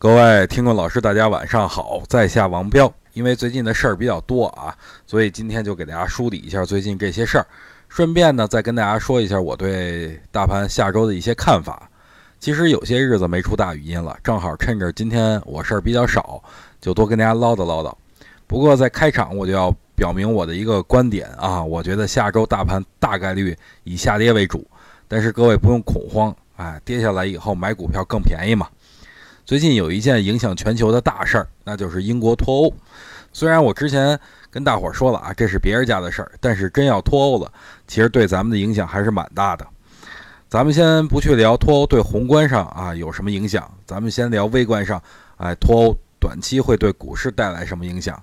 各位听众老师，大家晚上好，在下王彪。因为最近的事儿比较多啊，所以今天就给大家梳理一下最近这些事儿，顺便呢再跟大家说一下我对大盘下周的一些看法。其实有些日子没出大语音了，正好趁着今天我事儿比较少，就多跟大家唠叨唠叨。不过在开场我就要表明我的一个观点啊，我觉得下周大盘大概率以下跌为主，但是各位不用恐慌，哎，跌下来以后买股票更便宜嘛。最近有一件影响全球的大事儿，那就是英国脱欧。虽然我之前跟大伙儿说了啊，这是别人家的事儿，但是真要脱欧了，其实对咱们的影响还是蛮大的。咱们先不去聊脱欧对宏观上啊有什么影响，咱们先聊微观上，哎，脱欧短期会对股市带来什么影响？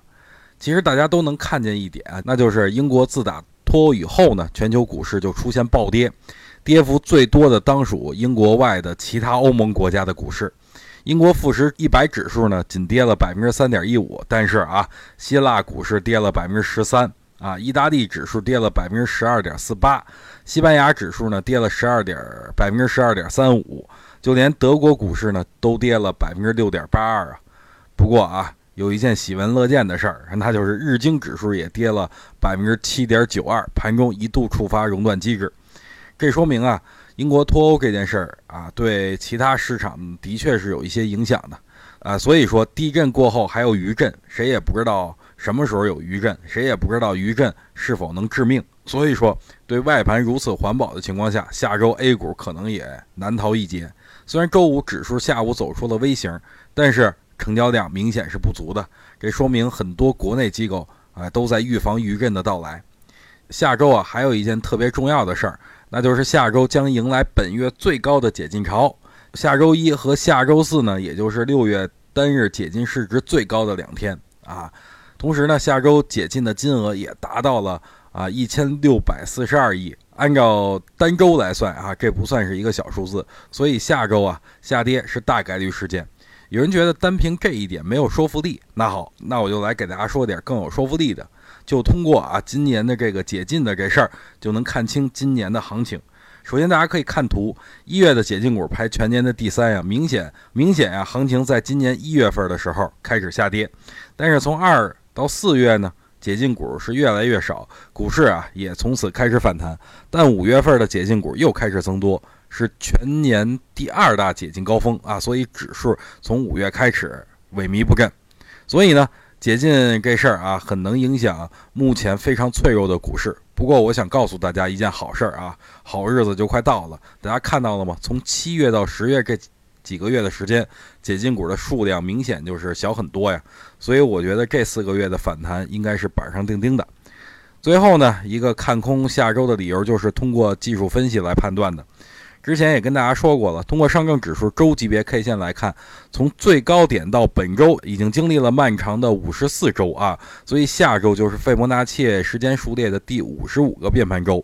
其实大家都能看见一点，那就是英国自打脱欧以后呢，全球股市就出现暴跌，跌幅最多的当属英国外的其他欧盟国家的股市。英国富时一百指数呢，仅跌了百分之三点一五，但是啊，希腊股市跌了百分之十三，啊，意大利指数跌了百分之十二点四八，西班牙指数呢跌了十二点百分之十二点三五，就连德国股市呢都跌了百分之六点八二啊。不过啊，有一件喜闻乐见的事儿，那就是日经指数也跌了百分之七点九二，盘中一度触发熔断机制，这说明啊。英国脱欧这件事儿啊，对其他市场的确是有一些影响的，啊，所以说地震过后还有余震，谁也不知道什么时候有余震，谁也不知道余震是否能致命。所以说，对外盘如此环保的情况下，下周 A 股可能也难逃一劫。虽然周五指数下午走出了 V 型，但是成交量明显是不足的，这说明很多国内机构啊都在预防余震的到来。下周啊，还有一件特别重要的事儿。那就是下周将迎来本月最高的解禁潮，下周一和下周四呢，也就是六月单日解禁市值最高的两天啊。同时呢，下周解禁的金额也达到了啊一千六百四十二亿。按照单周来算啊，这不算是一个小数字，所以下周啊下跌是大概率事件。有人觉得单凭这一点没有说服力，那好，那我就来给大家说点更有说服力的。就通过啊今年的这个解禁的这事儿，就能看清今年的行情。首先，大家可以看图，一月的解禁股排全年的第三呀，明显明显呀，行情在今年一月份的时候开始下跌，但是从二到四月呢，解禁股是越来越少，股市啊也从此开始反弹。但五月份的解禁股又开始增多，是全年第二大解禁高峰啊，所以指数从五月开始萎靡不振。所以呢。解禁这事儿啊，很能影响目前非常脆弱的股市。不过，我想告诉大家一件好事儿啊，好日子就快到了。大家看到了吗？从七月到十月这几个月的时间，解禁股的数量明显就是小很多呀。所以，我觉得这四个月的反弹应该是板上钉钉的。最后呢，一个看空下周的理由就是通过技术分析来判断的。之前也跟大家说过了，通过上证指数周级别 K 线来看，从最高点到本周已经经历了漫长的五十四周啊，所以下周就是费波那契时间数列的第五十五个变盘周。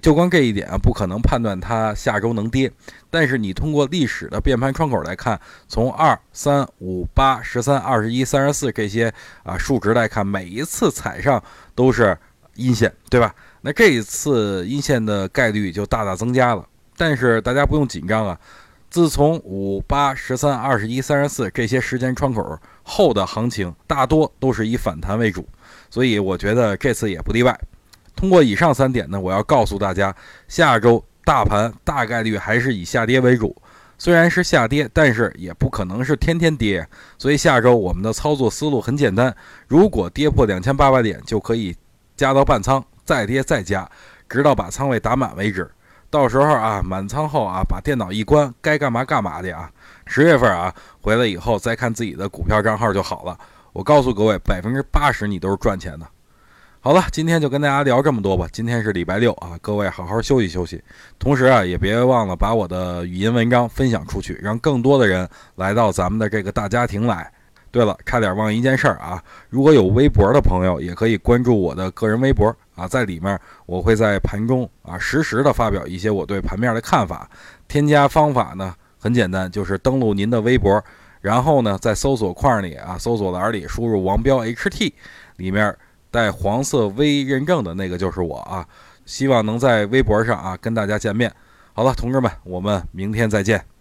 就光这一点啊，不可能判断它下周能跌。但是你通过历史的变盘窗口来看，从二、三、五、八、十三、二十一、三十四这些啊数值来看，每一次踩上都是阴线，对吧？那这一次阴线的概率就大大增加了。但是大家不用紧张啊！自从五八十三二十一三十四这些时间窗口后的行情，大多都是以反弹为主，所以我觉得这次也不例外。通过以上三点呢，我要告诉大家，下周大盘大概率还是以下跌为主。虽然是下跌，但是也不可能是天天跌。所以下周我们的操作思路很简单：如果跌破两千八百点，就可以加到半仓，再跌再加，直到把仓位打满为止。到时候啊，满仓后啊，把电脑一关，该干嘛干嘛去啊。十月份啊，回来以后再看自己的股票账号就好了。我告诉各位，百分之八十你都是赚钱的。好了，今天就跟大家聊这么多吧。今天是礼拜六啊，各位好好休息休息。同时啊，也别忘了把我的语音文章分享出去，让更多的人来到咱们的这个大家庭来。对了，差点忘一件事儿啊！如果有微博的朋友，也可以关注我的个人微博啊，在里面我会在盘中啊实时的发表一些我对盘面的看法。添加方法呢很简单，就是登录您的微博，然后呢在搜索框里啊搜索栏里输入王彪 HT，里面带黄色 V 认证的那个就是我啊。希望能在微博上啊跟大家见面。好了，同志们，我们明天再见。